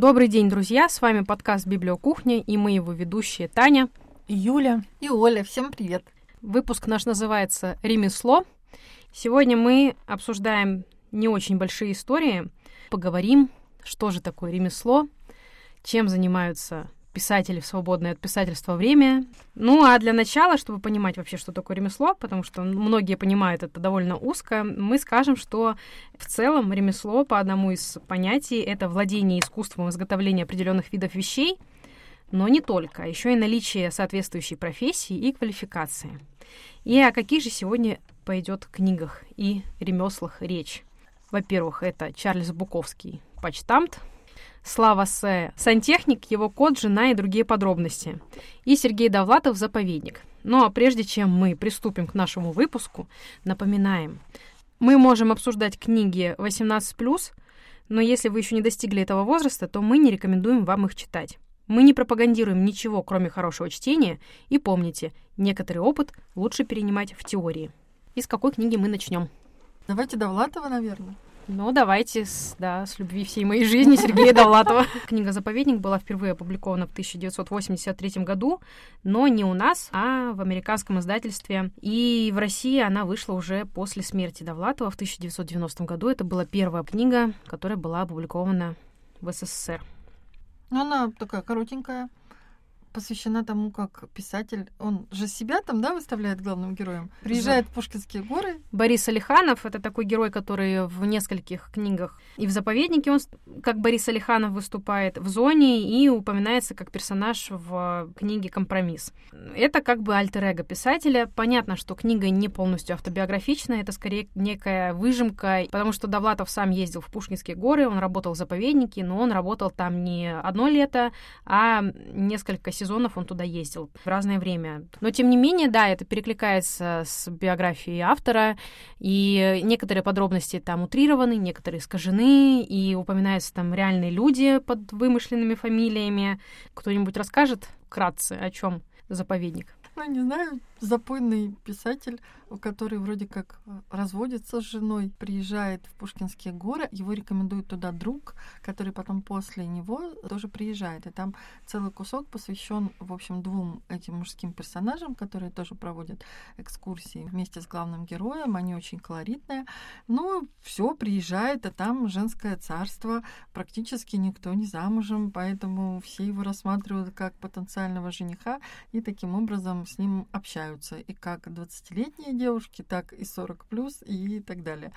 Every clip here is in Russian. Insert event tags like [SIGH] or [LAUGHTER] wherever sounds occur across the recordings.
Добрый день, друзья! С вами подкаст «Библиокухня» и мы его ведущие Таня, Юля и Оля. Всем привет! Выпуск наш называется «Ремесло». Сегодня мы обсуждаем не очень большие истории, поговорим, что же такое ремесло, чем занимаются писатели в свободное от писательства время. Ну, а для начала, чтобы понимать вообще, что такое ремесло, потому что многие понимают это довольно узко, мы скажем, что в целом ремесло по одному из понятий — это владение искусством изготовления определенных видов вещей, но не только, еще и наличие соответствующей профессии и квалификации. И о каких же сегодня пойдет книгах и ремеслах речь? Во-первых, это Чарльз Буковский «Почтамт», Слава С. Сантехник, его код, жена и другие подробности. И Сергей Довлатов «Заповедник». Ну а прежде чем мы приступим к нашему выпуску, напоминаем, мы можем обсуждать книги 18+, но если вы еще не достигли этого возраста, то мы не рекомендуем вам их читать. Мы не пропагандируем ничего, кроме хорошего чтения, и помните, некоторый опыт лучше перенимать в теории. И с какой книги мы начнем? Давайте Довлатова, наверное. Ну, давайте с, да, с любви всей моей жизни Сергея Довлатова. [LAUGHS] Книга «Заповедник» была впервые опубликована в 1983 году, но не у нас, а в американском издательстве. И в России она вышла уже после смерти Довлатова в 1990 году. Это была первая книга, которая была опубликована в СССР. Она такая коротенькая посвящена тому, как писатель, он же себя там, да, выставляет главным героем. Приезжает в Пушкинские горы. Борис Алиханов — это такой герой, который в нескольких книгах и в «Заповеднике» он как Борис Алиханов выступает, в «Зоне» и упоминается как персонаж в книге «Компромисс». Это как бы альтер-эго писателя. Понятно, что книга не полностью автобиографичная, это скорее некая выжимка, потому что Довлатов сам ездил в Пушкинские горы, он работал в «Заповеднике», но он работал там не одно лето, а несколько сезонов он туда ездил в разное время. Но, тем не менее, да, это перекликается с биографией автора, и некоторые подробности там утрированы, некоторые искажены, и упоминаются там реальные люди под вымышленными фамилиями. Кто-нибудь расскажет вкратце, о чем заповедник? Ну, не знаю, запойный писатель, который вроде как э, разводится с женой, приезжает в Пушкинские горы, его рекомендует туда друг, который потом после него тоже приезжает. И там целый кусок посвящен, в общем, двум этим мужским персонажам, которые тоже проводят экскурсии вместе с главным героем. Они очень колоритные. Ну, все приезжает, а там женское царство, практически никто не замужем, поэтому все его рассматривают как потенциального жениха и таким образом с ним общаются и как 20-летние девушки, так и 40 плюс и так далее.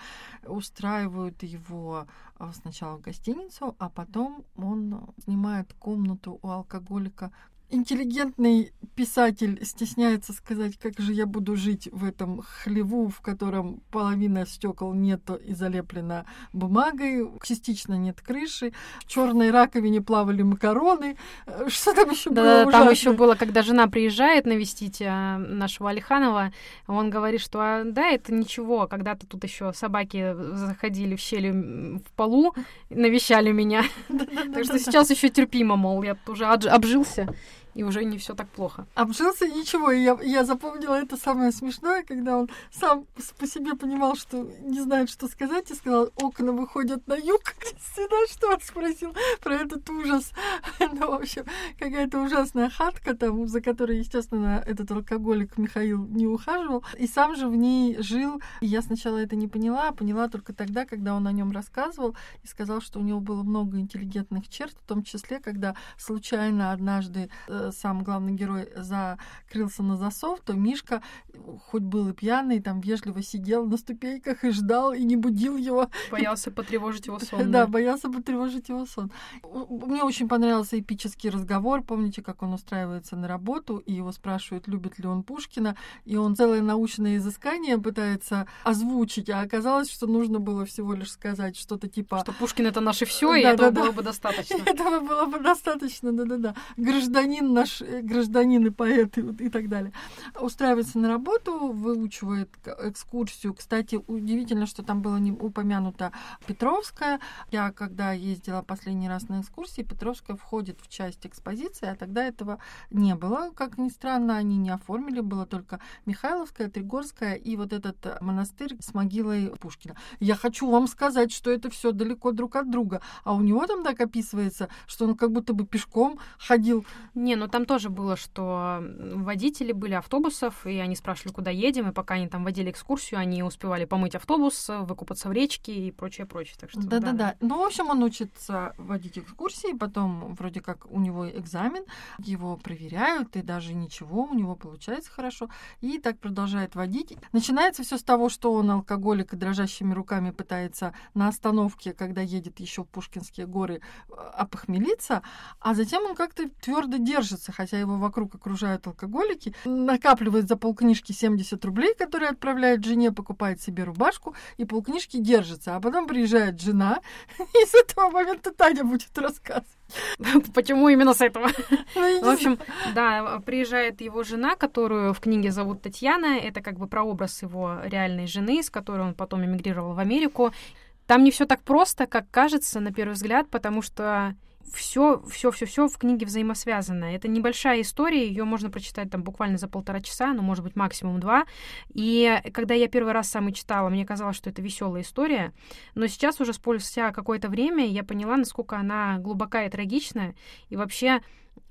Устраивают его а, сначала в гостиницу, а потом он снимает комнату у алкоголика интеллигентный писатель стесняется сказать, как же я буду жить в этом хлеву, в котором половина стекол нету и залеплена бумагой, частично нет крыши, в черной раковине плавали макароны. Э, что там еще да, было? Там еще было, когда жена приезжает навестить а, нашего Алиханова, он говорит, что а, да, это ничего, когда-то тут еще собаки заходили в щели в полу, навещали меня. [LAUGHS] Так что сейчас еще терпимо, мол, я уже обжился и уже не все так плохо. Обжился ничего, и я, я запомнила это самое смешное, когда он сам по себе понимал, что не знает, что сказать, и сказал, окна выходят на юг. [LAUGHS] Сюда что? Спросил про этот ужас. [LAUGHS] Ну, в общем, какая-то ужасная хатка там, за которой, естественно, этот алкоголик Михаил не ухаживал, и сам же в ней жил. И я сначала это не поняла, а поняла только тогда, когда он о нем рассказывал и сказал, что у него было много интеллигентных черт, в том числе, когда случайно однажды э, сам главный герой закрылся на засов, то Мишка, хоть был и пьяный, там вежливо сидел на ступеньках и ждал, и не будил его. Боялся потревожить его сон. Да, боялся потревожить его сон. Мне очень понравился эпический разговор. Помните, как он устраивается на работу, и его спрашивают, любит ли он Пушкина, и он целое научное изыскание пытается озвучить, а оказалось, что нужно было всего лишь сказать что-то типа... Что Пушкин — это наше все, и этого было бы достаточно. [LAUGHS] Этого было бы достаточно, да-да-да. Гражданин наш э, гражданин и поэт и, и так далее. Устраивается на работу, выучивает экскурсию. Кстати, удивительно, что там было не упомянуто Петровская. Я, когда ездила последний раз на экскурсии, Петровская входит в часть экспозиции, а тогда этого не было. Как ни странно, они не оформили, было только Михайловская, Тригорская и вот этот монастырь с могилой Пушкина. Я хочу вам сказать, что это все далеко друг от друга. А у него там так описывается, что он как будто бы пешком ходил. Не, ну там тоже было, что водители были автобусов, и они спрашивали, куда едем, и пока они там водили экскурсию, они успевали помыть автобус, выкупаться в речке и прочее, прочее. Так что, Да-да-да. Да. Ну, в общем, он учится водить экскурсии, потом вроде как у него экзамен, его проверяют, и даже ничего, у него получается хорошо, и так продолжает водить. Начинается все с того, что он алкоголик и дрожащими руками пытается на остановке, когда едет еще в Пушкинские горы, опохмелиться, а затем он как-то твердо держится, хотя его вокруг окружают алкоголики, накапливает за полкнижки 70 рублей, которые отправляет жене, покупает себе рубашку, и полкнижки держится. А потом приезжает жена, [LAUGHS] и с этого момента Таня будет рассказывать. Почему именно с этого? [LAUGHS] Ну, в общем, да, приезжает его жена, которую в книге зовут Татьяна. Это как бы прообраз его реальной жены, с которой он потом эмигрировал в Америку. Там не все так просто, как кажется на первый взгляд, потому что все, все, все, все в книге взаимосвязано. Это небольшая история, ее можно прочитать там буквально за полтора часа, ну, может быть, максимум два. И когда я первый раз сам и читала, мне казалось, что это веселая история, но сейчас уже спустя какое-то время я поняла, насколько она глубока и трагичная, и вообще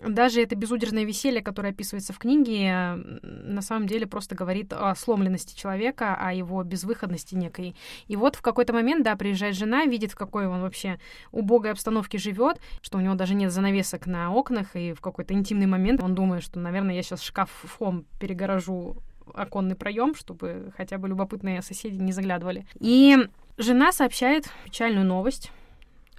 даже это безудержное веселье, которое описывается в книге, на самом деле просто говорит о сломленности человека, о его безвыходности некой. И вот в какой-то момент, да, приезжает жена, видит, в какой он вообще убогой обстановке живет, что у него даже нет занавесок на окнах, и в какой-то интимный момент он думает, что, наверное, я сейчас шкафом перегорожу оконный проем, чтобы хотя бы любопытные соседи не заглядывали. И жена сообщает печальную новость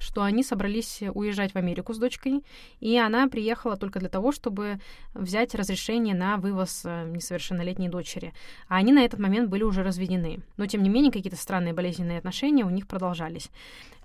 что они собрались уезжать в Америку с дочкой, и она приехала только для того, чтобы взять разрешение на вывоз э, несовершеннолетней дочери. А они на этот момент были уже разведены. Но, тем не менее, какие-то странные болезненные отношения у них продолжались.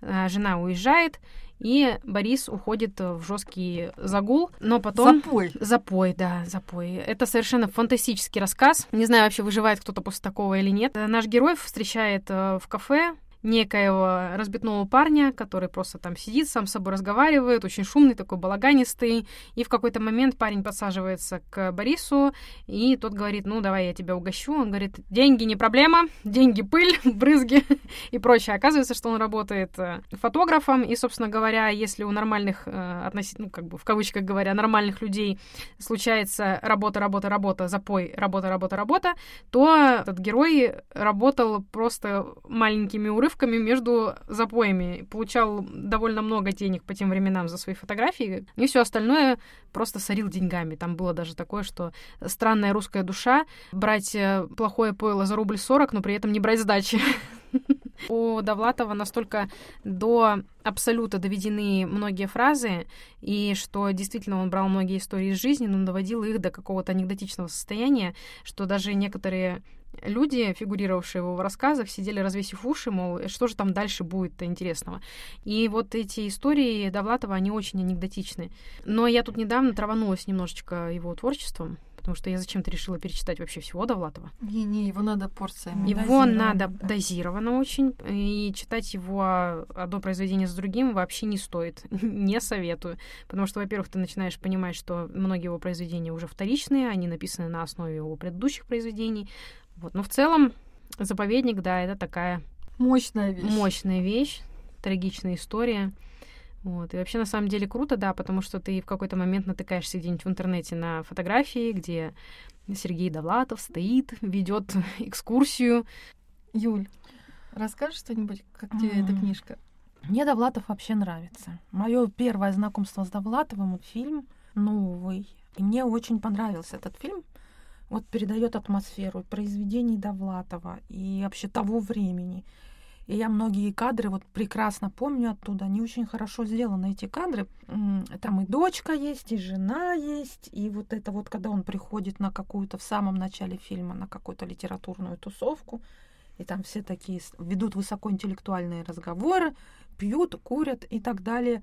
Э, жена уезжает, и Борис уходит в жесткий загул, но потом... Запой. Запой, да, запой. Это совершенно фантастический рассказ. Не знаю, вообще выживает кто-то после такого или нет. Наш герой встречает в кафе некоего разбитного парня, который просто там сидит, сам с собой разговаривает, очень шумный, такой балаганистый. И в какой-то момент парень подсаживается к Борису, и тот говорит, ну, давай я тебя угощу. Он говорит, деньги не проблема, деньги пыль, [LAUGHS] брызги и прочее. Оказывается, что он работает э, фотографом, и, собственно говоря, если у нормальных, э, ну, как бы в кавычках говоря, нормальных людей случается работа, работа, работа, запой, работа, работа, работа, то этот герой работал просто маленькими урывками урывками между запоями. Получал довольно много денег по тем временам за свои фотографии, и все остальное просто сорил деньгами. Там было даже такое, что странная русская душа, брать э, плохое пойло за рубль сорок, но при этом не брать сдачи. [LAUGHS] У Довлатова настолько до абсолюта доведены многие фразы, и что действительно он брал многие истории из жизни, но доводил их до какого-то анекдотичного состояния, что даже некоторые люди, фигурировавшие в его рассказах, сидели развесив уши, мол, что же там дальше будет интересного. И вот эти истории Довлатова, они очень анекдотичны. Но я тут недавно траванулась немножечко его творчеством, потому что я зачем-то решила перечитать вообще всего Довлатова. Не-не, его надо порциями. Его надо да. дозированно очень, и читать его одно произведение с другим вообще не стоит, [LAUGHS] не советую, потому что, во-первых, ты начинаешь понимать, что многие его произведения уже вторичные, они написаны на основе его предыдущих произведений, вот. Но в целом заповедник, да, это такая мощная вещь. Мощная вещь, трагичная история. Вот. И вообще, на самом деле, круто, да, потому что ты в какой-то момент натыкаешься где-нибудь в интернете на фотографии, где Сергей Довлатов стоит, ведет [LAUGHS] экскурсию. Юль, расскажешь что-нибудь, как тебе mm-hmm. эта книжка? Мне Довлатов вообще нравится. Мое первое знакомство с Довлатовым фильм новый. И мне очень понравился этот фильм вот передает атмосферу произведений Довлатова и вообще того времени. И я многие кадры вот прекрасно помню оттуда. Они очень хорошо сделаны, эти кадры. Там и дочка есть, и жена есть. И вот это вот, когда он приходит на какую-то в самом начале фильма, на какую-то литературную тусовку, и там все такие ведут высокоинтеллектуальные разговоры, пьют, курят и так далее.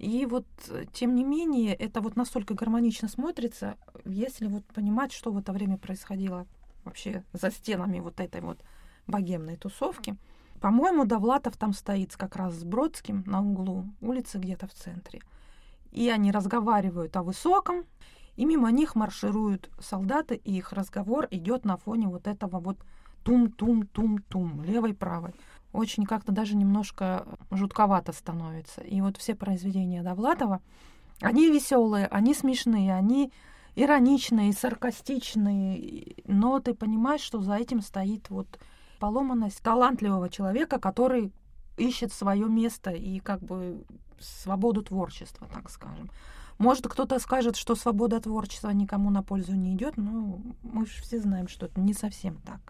И вот, э, тем не менее, это вот настолько гармонично смотрится, если вот понимать, что в это время происходило вообще за стенами вот этой вот богемной тусовки. По-моему, Довлатов там стоит как раз с Бродским на углу улицы где-то в центре. И они разговаривают о высоком, и мимо них маршируют солдаты, и их разговор идет на фоне вот этого вот тум-тум-тум-тум, левой-правой. Очень как-то даже немножко жутковато становится. И вот все произведения Довлатова, они веселые, они смешные, они ироничные, саркастичные, но ты понимаешь, что за этим стоит вот поломанность талантливого человека, который ищет свое место и как бы свободу творчества, так скажем. Может, кто-то скажет, что свобода творчества никому на пользу не идет, но мы же все знаем, что это не совсем так.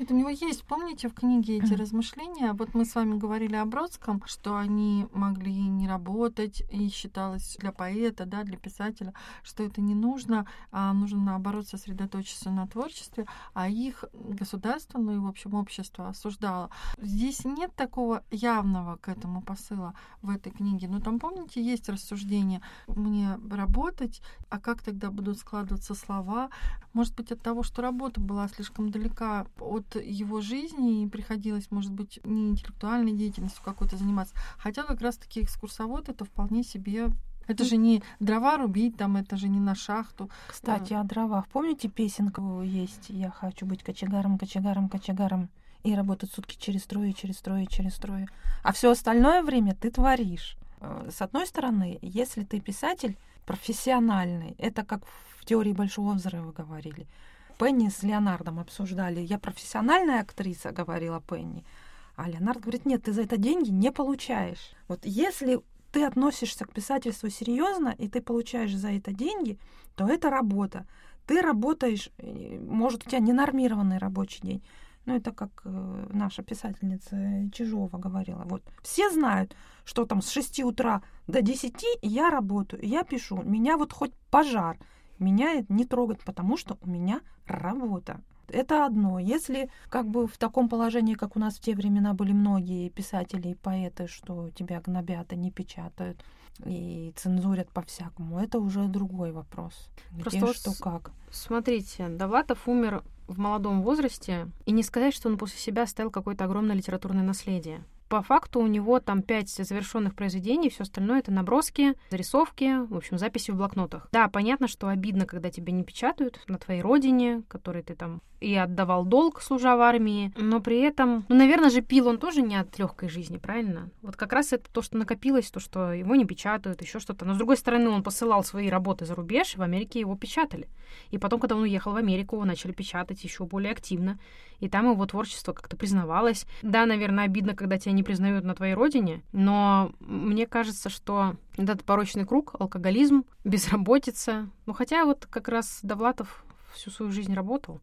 Это у него есть, помните, в книге эти размышления? Вот мы с вами говорили о Бродском, что они могли не работать, и считалось для поэта, да, для писателя, что это не нужно, а нужно, наоборот, сосредоточиться на творчестве, а их государство, ну и, в общем, общество осуждало. Здесь нет такого явного к этому посыла в этой книге, но там, помните, есть рассуждение, мне работать, а как тогда будут складываться слова? Может быть, от того, что работа была слишком далека от его жизни и приходилось, может быть, не интеллектуальной деятельностью какой-то заниматься. Хотя как раз-таки экскурсовод это вполне себе это же не дрова рубить, там это же не на шахту. Кстати, о дровах. Помните песенку есть «Я хочу быть кочегаром, кочегаром, кочегаром» и работать сутки через трое, через трое, через трое. А все остальное время ты творишь. Э, с одной стороны, если ты писатель профессиональный, это как в теории большого взрыва говорили. Пенни с Леонардом обсуждали. Я профессиональная актриса, говорила Пенни. А Леонард говорит, нет, ты за это деньги не получаешь. Вот если ты относишься к писательству серьезно, и ты получаешь за это деньги, то это работа. Ты работаешь, э, может, у тебя ненормированный рабочий день. Ну, это как э, наша писательница Чижова говорила. Вот все знают, что там с 6 утра до 10 я работаю, я пишу. Меня вот хоть пожар меня не трогает, потому что у меня работа. Это одно. Если как бы в таком положении, как у нас в те времена были многие писатели и поэты, что тебя гнобят и не печатают и цензурят по-всякому, это уже другой вопрос. Просто Где, вот что как. Смотрите, Давлатов умер в молодом возрасте, и не сказать, что он после себя оставил какое-то огромное литературное наследие по факту у него там пять завершенных произведений, все остальное это наброски, зарисовки, в общем, записи в блокнотах. Да, понятно, что обидно, когда тебя не печатают на твоей родине, которой ты там и отдавал долг, служа в армии, но при этом, ну, наверное же, пил он тоже не от легкой жизни, правильно? Вот как раз это то, что накопилось, то, что его не печатают, еще что-то. Но с другой стороны, он посылал свои работы за рубеж, и в Америке его печатали. И потом, когда он уехал в Америку, его начали печатать еще более активно. И там его творчество как-то признавалось. Да, наверное, обидно, когда тебя не признают на твоей родине, но мне кажется, что этот порочный круг, алкоголизм, безработица, ну хотя вот как раз Довлатов всю свою жизнь работал,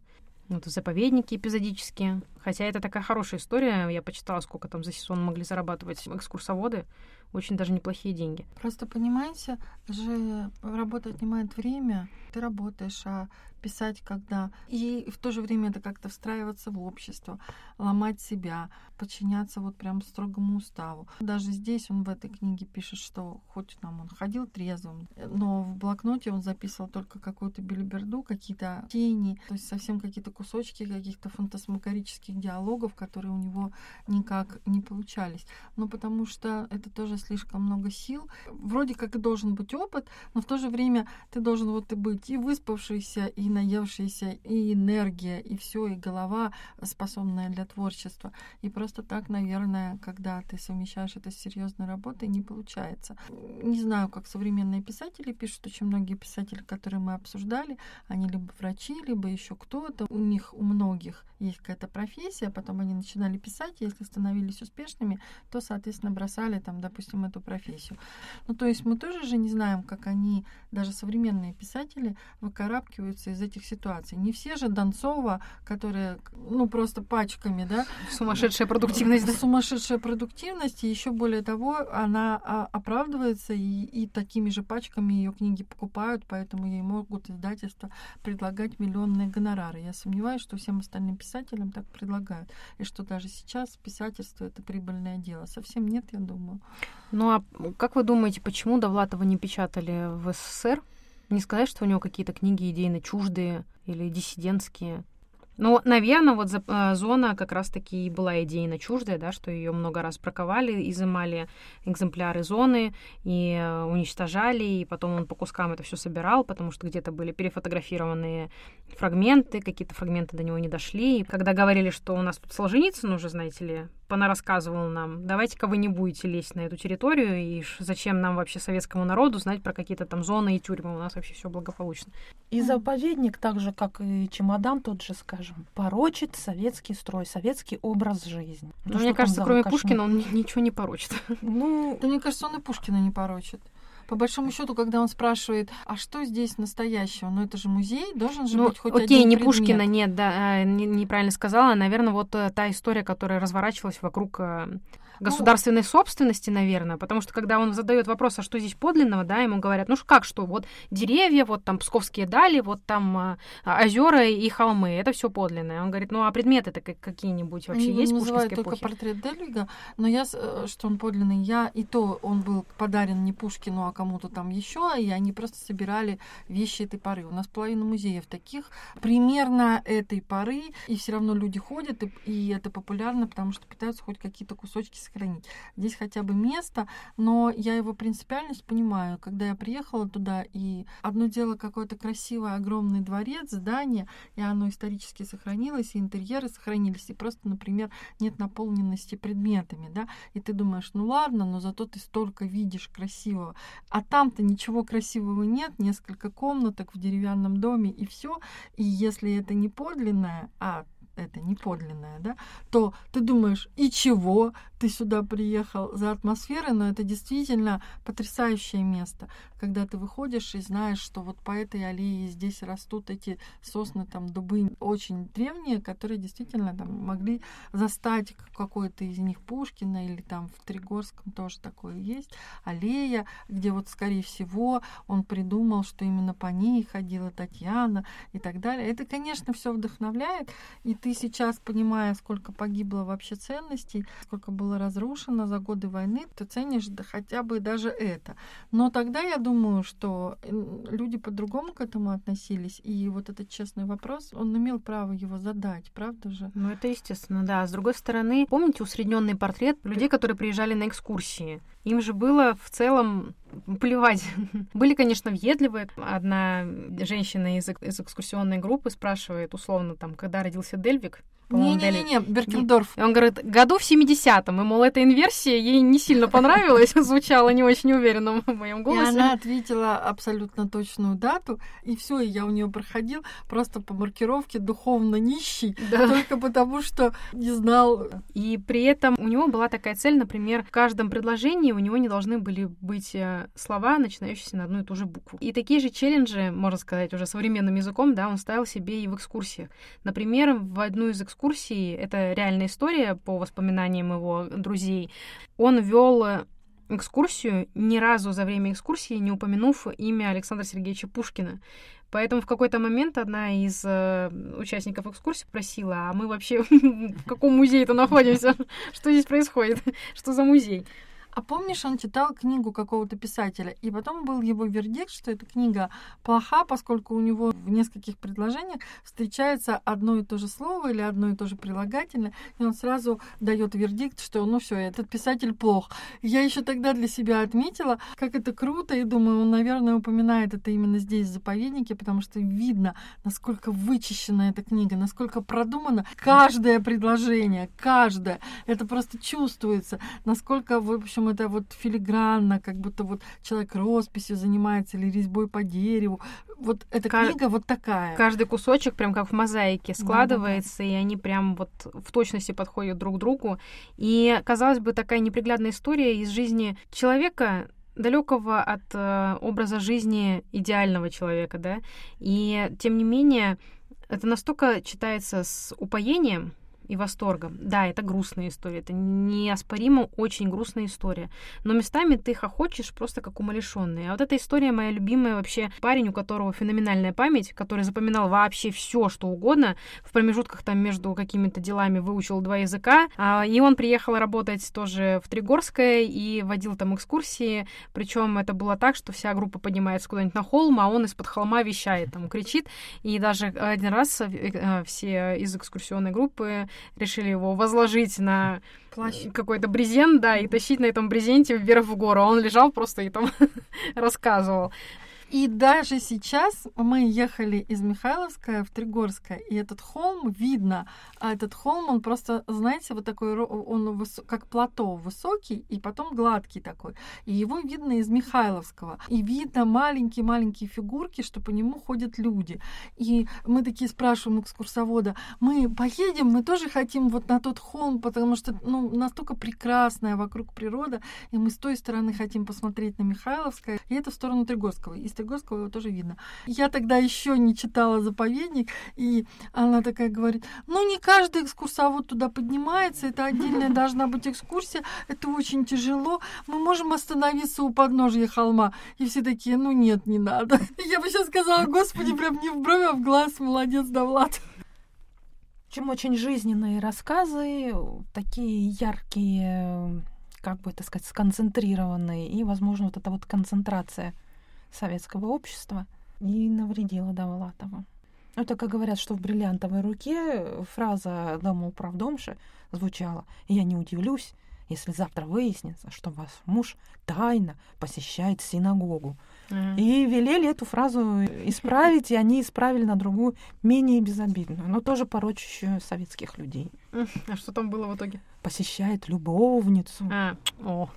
вот в заповеднике эпизодически. Хотя это такая хорошая история. Я почитала, сколько там за сезон могли зарабатывать экскурсоводы. Очень даже неплохие деньги. Просто понимаете, же работа отнимает время. Ты работаешь, а писать когда. И в то же время это как-то встраиваться в общество, ломать себя, подчиняться вот прям строгому уставу. Даже здесь он в этой книге пишет, что хоть там он ходил трезвым, но в блокноте он записывал только какую-то билиберду, какие-то тени, то есть совсем какие-то кусочки каких-то фантасмагорических диалогов, которые у него никак не получались. Ну, потому что это тоже слишком много сил. Вроде как и должен быть опыт, но в то же время ты должен вот и быть и выспавшийся, и наевшийся, и энергия, и все, и голова способная для творчества. И просто так, наверное, когда ты совмещаешь это с серьезной работой, не получается. Не знаю, как современные писатели пишут, очень многие писатели, которые мы обсуждали, они либо врачи, либо еще кто-то. У них, у многих есть какая-то профессия, потом они начинали писать, если становились успешными, то, соответственно, бросали там, допустим, эту профессию. Ну, то есть мы тоже же не знаем, как они даже современные писатели выкарабкиваются из этих ситуаций. Не все же Донцова, которая, ну, просто пачками, да. Сумасшедшая продуктивность. Да? Сумасшедшая продуктивность, и еще более того, она а, оправдывается, и, и такими же пачками ее книги покупают, поэтому ей могут издательства предлагать миллионные гонорары. Я сомневаюсь, что всем остальным писателям так предлагают, и что даже сейчас писательство это прибыльное дело. Совсем нет, я думаю. Ну а как вы думаете, почему Довлатова не печатали в СССР? Не сказать, что у него какие-то книги идейно чуждые или диссидентские. Ну, наверное, вот э, зона как раз-таки и была идейно чуждая, да, что ее много раз браковали, изымали экземпляры зоны и э, уничтожали, и потом он по кускам это все собирал, потому что где-то были перефотографированные фрагменты, какие-то фрагменты до него не дошли. И когда говорили, что у нас тут Солженицын уже, знаете ли, понарассказывал нам, давайте-ка вы не будете лезть на эту территорию, и зачем нам вообще советскому народу знать про какие-то там зоны и тюрьмы, у нас вообще все благополучно. И заповедник, так же, как и чемодан тот же, скажем, порочит советский строй, советский образ жизни. Но ну, мне кажется, кроме Пушкина он ничего не порочит. Ну, да мне кажется, он и Пушкина не порочит по большому счету, когда он спрашивает, а что здесь настоящего? Ну, это же музей, должен же ну, быть хоть окей, один не предмет. Пушкина, нет, да, не, неправильно сказала. Наверное, вот э, та история, которая разворачивалась вокруг э, государственной ну, собственности, наверное, потому что когда он задает вопрос, а что здесь подлинного, да, ему говорят, ну как что, вот деревья, вот там псковские дали, вот там а, озера и холмы, это все подлинное. Он говорит, ну а предметы-то какие-нибудь вообще Они есть пушкинской только эпохе? портрет Дельвига, но я, э, что он подлинный, я и то он был подарен не Пушкину, а кому-то там еще, и они просто собирали вещи этой поры. У нас половина музеев таких примерно этой поры, и все равно люди ходят, и, и это популярно, потому что пытаются хоть какие-то кусочки сохранить. Здесь хотя бы место, но я его принципиальность понимаю. Когда я приехала туда, и одно дело какой-то красивый огромный дворец, здание, и оно исторически сохранилось, и интерьеры сохранились, и просто, например, нет наполненности предметами, да, и ты думаешь, ну ладно, но зато ты столько видишь красивого, а там-то ничего красивого нет, несколько комнаток в деревянном доме, и все, и если это не подлинное, а это не подлинное, да, то ты думаешь, и чего ты сюда приехал за атмосферой, но это действительно потрясающее место, когда ты выходишь и знаешь, что вот по этой аллее здесь растут эти сосны, там, дубы очень древние, которые действительно там могли застать какой-то из них Пушкина или там в Тригорском тоже такое есть, аллея, где вот, скорее всего, он придумал, что именно по ней ходила Татьяна и так далее. Это, конечно, все вдохновляет, и ты ты сейчас, понимая, сколько погибло вообще ценностей, сколько было разрушено за годы войны, ты ценишь да хотя бы даже это. Но тогда я думаю, что люди по-другому к этому относились, и вот этот честный вопрос, он имел право его задать, правда же? Ну, это естественно, да. С другой стороны, помните усредненный портрет людей, которые приезжали на экскурсии? Им же было в целом плевать. [LAUGHS] Были, конечно, въедливые. Одна женщина из, из экскурсионной группы спрашивает условно, там, когда родился Дельвик, не-не-не, Беркендорф. И он говорит, году в 70-м. И, мол, эта инверсия ей не сильно понравилась, [LAUGHS] звучала не очень уверенно в моем голосе. И она ответила абсолютно точную дату, и все, и я у нее проходил просто по маркировке духовно нищий, да. только потому что не знал. И при этом у него была такая цель, например, в каждом предложении у него не должны были быть э, слова, начинающиеся на одну и ту же букву. И такие же челленджи, можно сказать, уже современным языком, да, он ставил себе и в экскурсиях. Например, в одну из экскурсий экскурсии, это реальная история по воспоминаниям его друзей, он вел экскурсию, ни разу за время экскурсии не упомянув имя Александра Сергеевича Пушкина. Поэтому в какой-то момент одна из э, участников экскурсии просила, а мы вообще [LAUGHS] в каком музее-то находимся? [LAUGHS] Что здесь происходит? Что за музей? А помнишь, он читал книгу какого-то писателя, и потом был его вердикт, что эта книга плоха, поскольку у него в нескольких предложениях встречается одно и то же слово или одно и то же прилагательное, и он сразу дает вердикт, что ну все, этот писатель плох. Я еще тогда для себя отметила, как это круто, и думаю, он, наверное, упоминает это именно здесь, в заповеднике, потому что видно, насколько вычищена эта книга, насколько продумано каждое предложение, каждое. Это просто чувствуется, насколько, в общем, это вот филигранно, как будто вот человек росписью занимается или резьбой по дереву. Вот эта Каж... книга вот такая. Каждый кусочек прям как в мозаике складывается, да, да, да. и они прям вот в точности подходят друг к другу. И, казалось бы, такая неприглядная история из жизни человека, далекого от э, образа жизни идеального человека, да, и тем не менее это настолько читается с упоением, и восторгом. Да, это грустная история, это неоспоримо очень грустная история. Но местами ты хохочешь просто как умалишенный. А вот эта история моя любимая вообще. Парень, у которого феноменальная память, который запоминал вообще все, что угодно, в промежутках там между какими-то делами выучил два языка, а, и он приехал работать тоже в Тригорское и водил там экскурсии, причем это было так, что вся группа поднимается куда-нибудь на холм, а он из-под холма вещает, там кричит, и даже один раз э, э, все из экскурсионной группы решили его возложить на Плащ. какой-то брезент, да, и тащить на этом брезенте вверх в гору. А он лежал просто и там [LAUGHS] рассказывал. И даже сейчас мы ехали из Михайловская в Тригорское, и этот холм видно. А этот холм, он просто, знаете, вот такой, он выс... как плато высокий, и потом гладкий такой. И его видно из Михайловского. И видно маленькие-маленькие фигурки, что по нему ходят люди. И мы такие спрашиваем экскурсовода, мы поедем, мы тоже хотим вот на тот холм, потому что ну, настолько прекрасная вокруг природа, и мы с той стороны хотим посмотреть на Михайловское, и это в сторону Тригорского. И Строгорского его тоже видно. Я тогда еще не читала заповедник, и она такая говорит, ну не каждый экскурсовод туда поднимается, это отдельная [LAUGHS] должна быть экскурсия, это очень тяжело, мы можем остановиться у подножия холма. И все такие, ну нет, не надо. [LAUGHS] Я бы сейчас сказала, господи, прям не в брови, а в глаз, молодец, Давлад. Чем очень жизненные рассказы, такие яркие, как бы это сказать, сконцентрированные, и, возможно, вот эта вот концентрация – советского общества и навредила Давлатову. Это как говорят, что в бриллиантовой руке фраза домоуправдомши звучала «Я не удивлюсь, если завтра выяснится, что ваш муж тайно посещает синагогу». Mm-hmm. И велели эту фразу исправить, и они исправили на другую, менее безобидную, но тоже порочащую советских людей. А что там было в итоге? Посещает любовницу. А, о,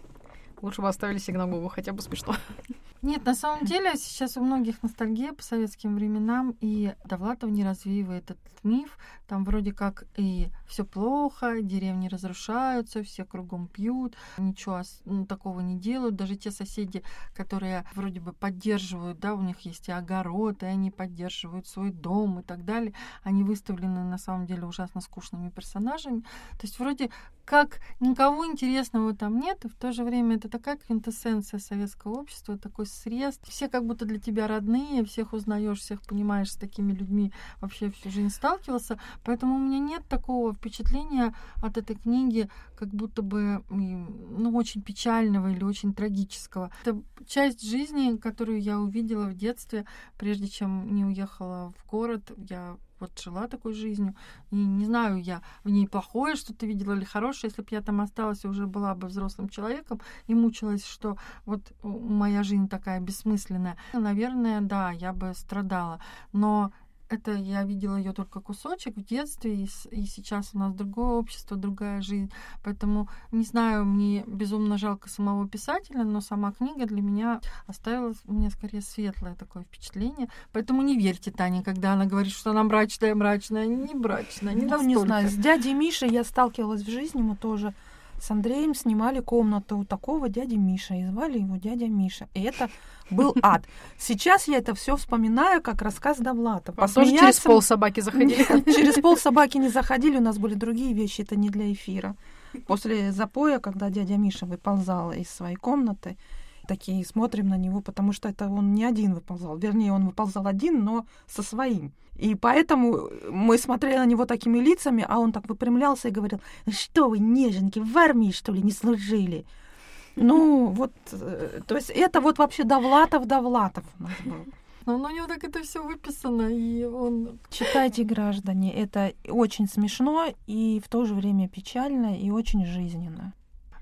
лучше бы оставили синагогу, хотя бы смешно. [LAUGHS] Нет, на самом деле сейчас у многих ностальгия по советским временам, и Довлатов не развеивает этот миф. Там вроде как и все плохо, деревни разрушаются, все кругом пьют, ничего ну, такого не делают. Даже те соседи, которые вроде бы поддерживают, да, у них есть и огород, и они поддерживают свой дом и так далее, они выставлены на самом деле ужасно скучными персонажами. То есть вроде как никого интересного там нет, и в то же время это такая квинтэссенция советского общества, такой срез. Все как будто для тебя родные, всех узнаешь, всех понимаешь, с такими людьми вообще всю жизнь сталкивался. Поэтому у меня нет такого впечатления от этой книги, как будто бы ну, очень печального или очень трагического. Это часть жизни, которую я увидела в детстве, прежде чем не уехала в город. Я вот жила такой жизнью. И не знаю я, в ней плохое что-то видела или хорошее. Если бы я там осталась и уже была бы взрослым человеком и мучилась, что вот моя жизнь такая бессмысленная, наверное, да, я бы страдала. Но это я видела ее только кусочек в детстве, и, и сейчас у нас другое общество, другая жизнь. Поэтому, не знаю, мне безумно жалко самого писателя, но сама книга для меня оставила у меня скорее светлое такое впечатление. Поэтому не верьте Тане, когда она говорит, что она мрачная, мрачная. Не мрачная, не ну, настолько. не знаю, с дядей Мишей я сталкивалась в жизни, мы тоже с Андреем снимали комнату у такого дяди Миша, и звали его дядя Миша. И это был [LAUGHS] ад. Сейчас я это все вспоминаю как рассказ Довлатова. А тоже через пол собаки заходили? Нет, через пол собаки не заходили, у нас были другие вещи, это не для эфира. После запоя, когда дядя Миша выползал из своей комнаты, такие смотрим на него, потому что это он не один выползал. Вернее, он выползал один, но со своим. И поэтому мы смотрели на него такими лицами, а он так выпрямлялся и говорил, что вы, неженки, в армии, что ли, не служили? Ну, вот, э, то есть это вот вообще Довлатов, Довлатов у нас был. Но у него так это все выписано, и он... Читайте, граждане, это очень смешно и в то же время печально и очень жизненно.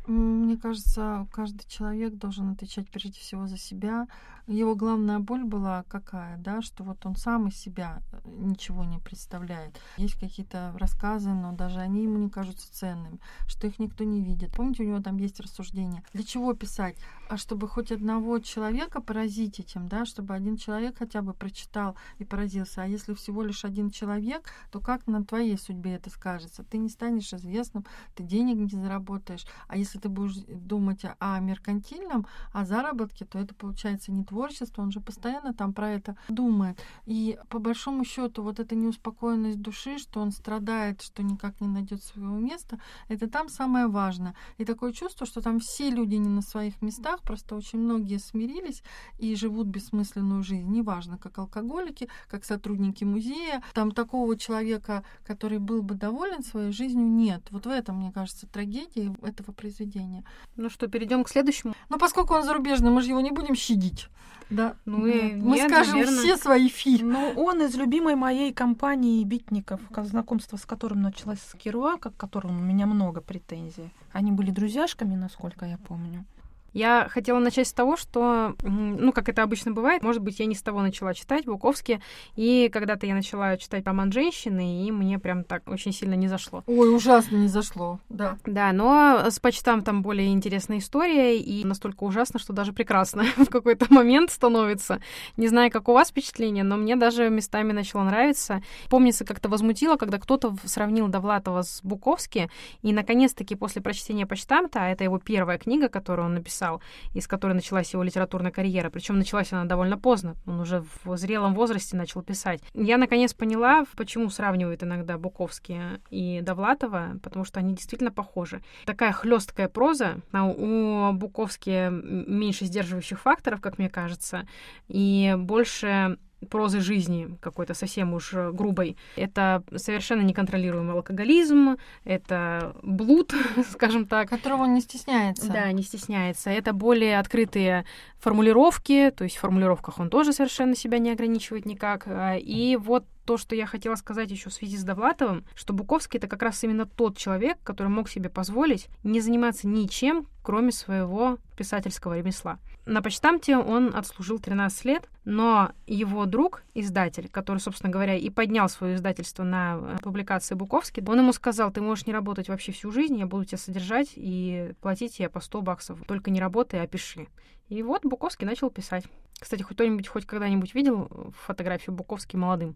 Мне кажется, каждый человек должен отвечать прежде всего за себя. Его главная боль была какая, да, что вот он сам из себя э, ничего не представляет. Есть какие-то рассказы, но даже они ему не кажутся ценными, что их никто не видит. Помните, у него там есть рассуждение. Для чего писать? А чтобы хоть одного человека поразить этим, да, чтобы один человек хотя бы прочитал и поразился. А если всего лишь один человек, то как на твоей судьбе это скажется? Ты не станешь известным, ты денег не заработаешь. А если ты будешь думать о меркантильном, о заработке, то это получается не творчество, он же постоянно там про это думает. И по большому счету вот эта неуспокоенность души, что он страдает, что никак не найдет своего места, это там самое важное. И такое чувство, что там все люди не на своих местах, просто очень многие смирились и живут бессмысленную жизнь. Неважно, как алкоголики, как сотрудники музея. Там такого человека, который был бы доволен своей жизнью, нет. Вот в этом, мне кажется, трагедия этого произведения. Ну что, перейдем к следующему. Ну, поскольку он зарубежный, мы же его не будем щадить. Да. Ну, и мы нет, скажем наверное. все свои фи. Ну, он из любимой моей компании битников, знакомство с которым началось с Керуака, к которому у меня много претензий. Они были друзьяшками, насколько я помню. Я хотела начать с того, что, ну, как это обычно бывает, может быть, я не с того начала читать Буковски, и когда-то я начала читать роман «Женщины», и мне прям так очень сильно не зашло. Ой, ужасно не зашло. Да. Да, но с почтам там более интересная история, и настолько ужасно, что даже прекрасно [LAUGHS] в какой-то момент становится. Не знаю, как у вас впечатление, но мне даже местами начало нравиться. Помнится, как-то возмутило, когда кто-то сравнил Довлатова с Буковски, и, наконец-таки, после прочтения почтамта, а это его первая книга, которую он написал, из которой началась его литературная карьера, причем началась она довольно поздно, он уже в зрелом возрасте начал писать. Я, наконец, поняла, почему сравнивают иногда Буковски и Довлатова, потому что они действительно похожи. Такая хлесткая проза, а у Буковски меньше сдерживающих факторов, как мне кажется, и больше прозы жизни какой-то совсем уж э, грубой. Это совершенно неконтролируемый алкоголизм, это блуд, [LAUGHS] скажем так. Которого он не стесняется. Да, не стесняется. Это более открытые формулировки, то есть в формулировках он тоже совершенно себя не ограничивает никак. А, И вот то, что я хотела сказать еще в связи с Довлатовым, что Буковский это как раз именно тот человек, который мог себе позволить не заниматься ничем, кроме своего писательского ремесла. На почтамте он отслужил 13 лет, но его друг, издатель, который, собственно говоря, и поднял свое издательство на э, публикации Буковски, он ему сказал, ты можешь не работать вообще всю жизнь, я буду тебя содержать и платить тебе по 100 баксов. Только не работай, а пиши. И вот Буковский начал писать. Кстати, хоть кто-нибудь хоть когда-нибудь видел фотографию Буковски молодым?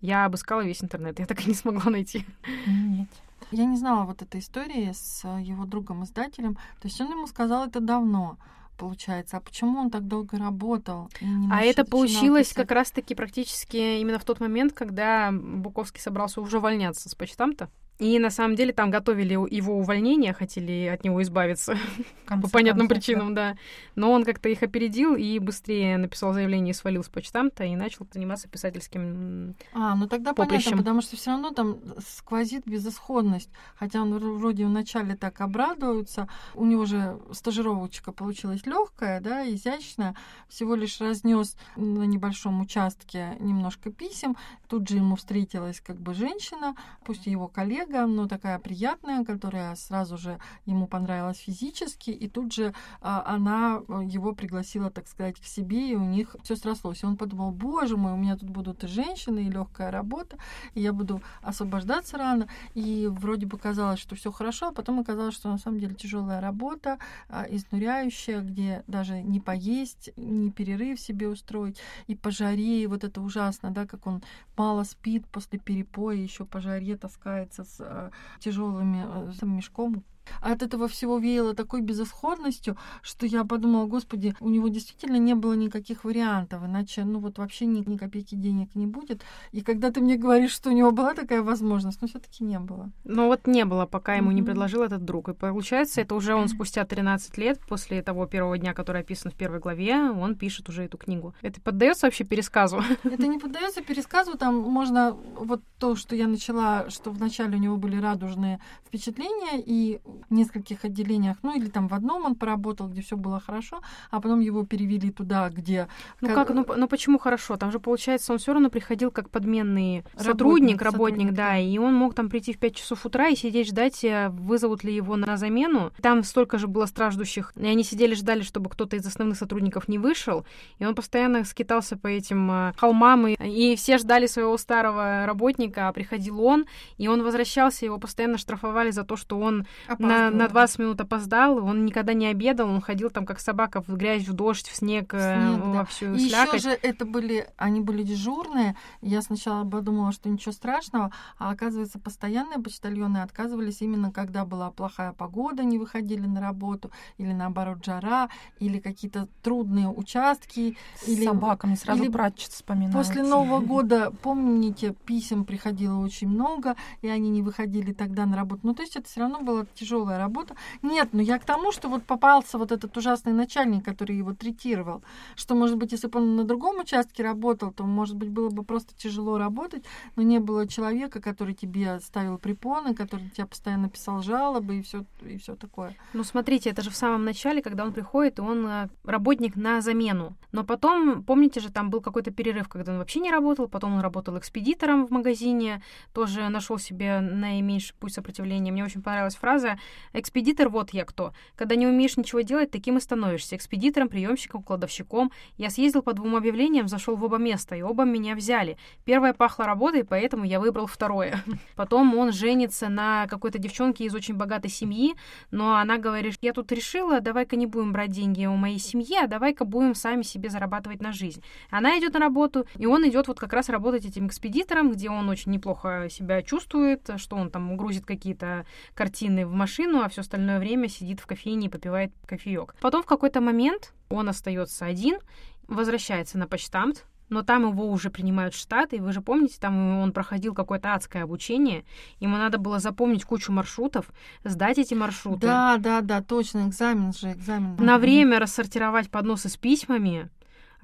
Я обыскала весь интернет, я так и не смогла найти. Нет. Я не знала вот этой истории с его другом-издателем. То есть он ему сказал это давно, получается. А почему он так долго работал? А это получилось писать? как раз-таки практически именно в тот момент, когда Буковский собрался уже увольняться с почтамта. И на самом деле там готовили его увольнение, хотели от него избавиться конце по понятным концов, причинам, да. Но он как-то их опередил и быстрее написал заявление и свалил с почтамта и начал заниматься писательским. А, ну тогда поприщем. понятно, потому что все равно там сквозит безысходность. Хотя он вр- вроде вначале так обрадуется. У него же стажировочка получилась легкая, да, изящная. Всего лишь разнес на небольшом участке немножко писем. Тут же ему встретилась как бы женщина, пусть и его коллега, но такая приятная, которая сразу же ему понравилась физически, и тут же а, она э, его пригласила, так сказать, к себе, и у них все срослось. И он подумал, боже мой, у меня тут будут и женщины, и легкая работа, и я буду освобождаться рано. И вроде бы казалось, что все хорошо, а потом оказалось, что на самом деле тяжелая работа, а, изнуряющая, где даже не поесть, не перерыв себе устроить, и по жаре, и вот это ужасно, да, как он мало спит после перепоя, еще по жаре таскается с э, тяжелыми э, с мешком от этого всего веяло такой безысходностью, что я подумала, господи, у него действительно не было никаких вариантов, иначе, ну вот вообще ни, ни копейки денег не будет. И когда ты мне говоришь, что у него была такая возможность, но все-таки не было. Но вот не было, пока ему не Мгм. предложил этот друг. И получается, это уже он спустя 13 лет, после того первого дня, который описан в первой главе, он пишет уже эту книгу. Это поддается вообще пересказу? [LAUGHS] Это не поддается пересказу, там можно вот то, что я начала, что вначале у него были радужные впечатления и в нескольких отделениях, ну или там в одном он поработал, где все было хорошо, а потом его перевели туда, где Ну Как- ну, ну почему хорошо? Там же, получается, он все равно приходил как подменный Работник, сотрудник, работник, сотрудник, да, и он мог там прийти в 5 часов утра и сидеть ждать, э, вызовут ли его на замену. Там столько же было страждущих, и они сидели, ждали, чтобы кто-то из основных сотрудников не вышел, и он постоянно скитался по этим э, холмам, и, и все ждали своего старого работника, а приходил он, и он возвращался, его постоянно штрафовали за то, что он опаздывает. На, на 20 минут опоздал, он никогда не обедал, он ходил там как собака в грязь, в дождь, в снег, э, снег, да. во всю И еще же это были, они были дежурные. Я сначала подумала, что ничего страшного, а оказывается, постоянные почтальоны отказывались именно когда была плохая погода, не выходили на работу, или наоборот жара, или какие-то трудные участки. С Или- собаками сразу или прачет вспоминается. После Нового года, помните, писем приходило очень много, и они не выходили тогда на работу. Ну, то есть это все равно была тяжелая работа. Нет, ну я к тому, что вот попался вот этот ужасный начальник, который его третировал, что, может быть, если бы он на другом участке работал, то, может быть, было бы просто тяжело работать, но не было человека, который тебе ставил препоны, который тебя постоянно писал жалобы и все и все такое. Ну, смотрите, это же в самом начале, когда он приходит, и он э, работник на замену. Но потом, помните же, там был какой-то перерыв, когда он вообще не работал, потом он работал экспедитором в магазине, тоже нашел себе наименьший путь сопротивления. Мне очень понравилась фраза «Экспедитор, вот я кто». Когда не умеешь ничего делать, таким и становишься. Экспедитором, приемщиком, кладовщиком. Я съездил по двум объявлениям, зашел в оба места, и оба меня взяли. Первое пахло работой, поэтому я выбрал второе. [LAUGHS] Потом он женится на какой-то девчонке из очень богатой семьи, но она говорит, я тут решила, давай-ка не будем брать деньги у моей семьи, а давай-ка будем сами себе зарабатывать на жизнь. Она идет на работу, и он идет вот как раз работать этим экспедитором, где он очень неплохо себя чувствует, что он там грузит какие-то картины в машину, а все остальное время сидит в кофейне и попивает кофеек. Потом в какой-то момент он остается один, возвращается на почтамт, но там его уже принимают в штат, и вы же помните, там он проходил какое-то адское обучение, ему надо было запомнить кучу маршрутов, сдать эти маршруты, Да, да, да, точно, экзамен же, экзамен. на Мгм. время рассортировать подносы с письмами,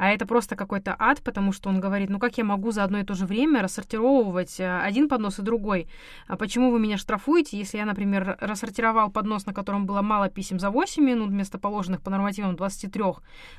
а это просто какой-то ад, потому что он говорит, ну как я могу за одно и то же время рассортировывать э, один поднос и другой? А почему вы меня штрафуете, если я, например, рассортировал поднос, на котором было мало писем за 8 минут вместо положенных по нормативам 23,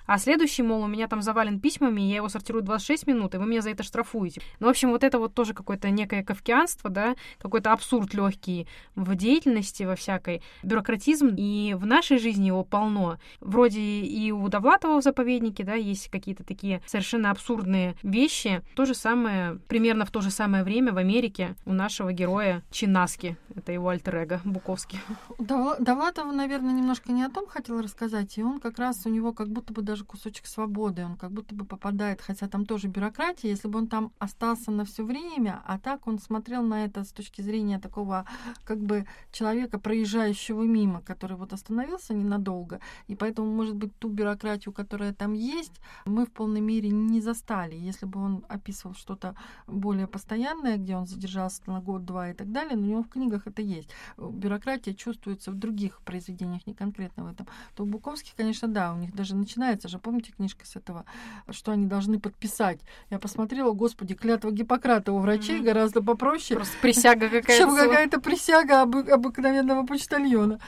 а следующий, мол, у меня там завален письмами, я его сортирую 26 минут, и вы меня за это штрафуете. Ну, в общем, вот это вот тоже какое-то некое кавкианство, да, какой-то абсурд легкий в деятельности, во всякой, бюрократизм, и в нашей жизни его полно. Вроде и у Довлатова в заповеднике, да, есть какие-то такие совершенно абсурдные вещи. То же самое, примерно в то же самое время в Америке у нашего героя Чинаски, это его альтер Буковский. Дова- Довлатов, наверное, немножко не о том хотел рассказать, и он как раз у него как будто бы даже кусочек свободы, он как будто бы попадает, хотя там тоже бюрократия, если бы он там остался на все время, а так он смотрел на это с точки зрения такого как бы человека, проезжающего мимо, который вот остановился ненадолго, и поэтому, может быть, ту бюрократию, которая там есть, мы в полной мере не застали. Если бы он описывал что-то более постоянное, где он задержался на год-два и так далее, но у него в книгах это есть бюрократия чувствуется в других произведениях, не конкретно в этом, то у Буковских, конечно, да, у них даже начинается же, помните книжка с этого, что они должны подписать. Я посмотрела, господи, клятва Гиппократа у врачей Мгм. гораздо попроще, Просто присяга какая-то. чем какая-то присяга обы- обыкновенного почтальона.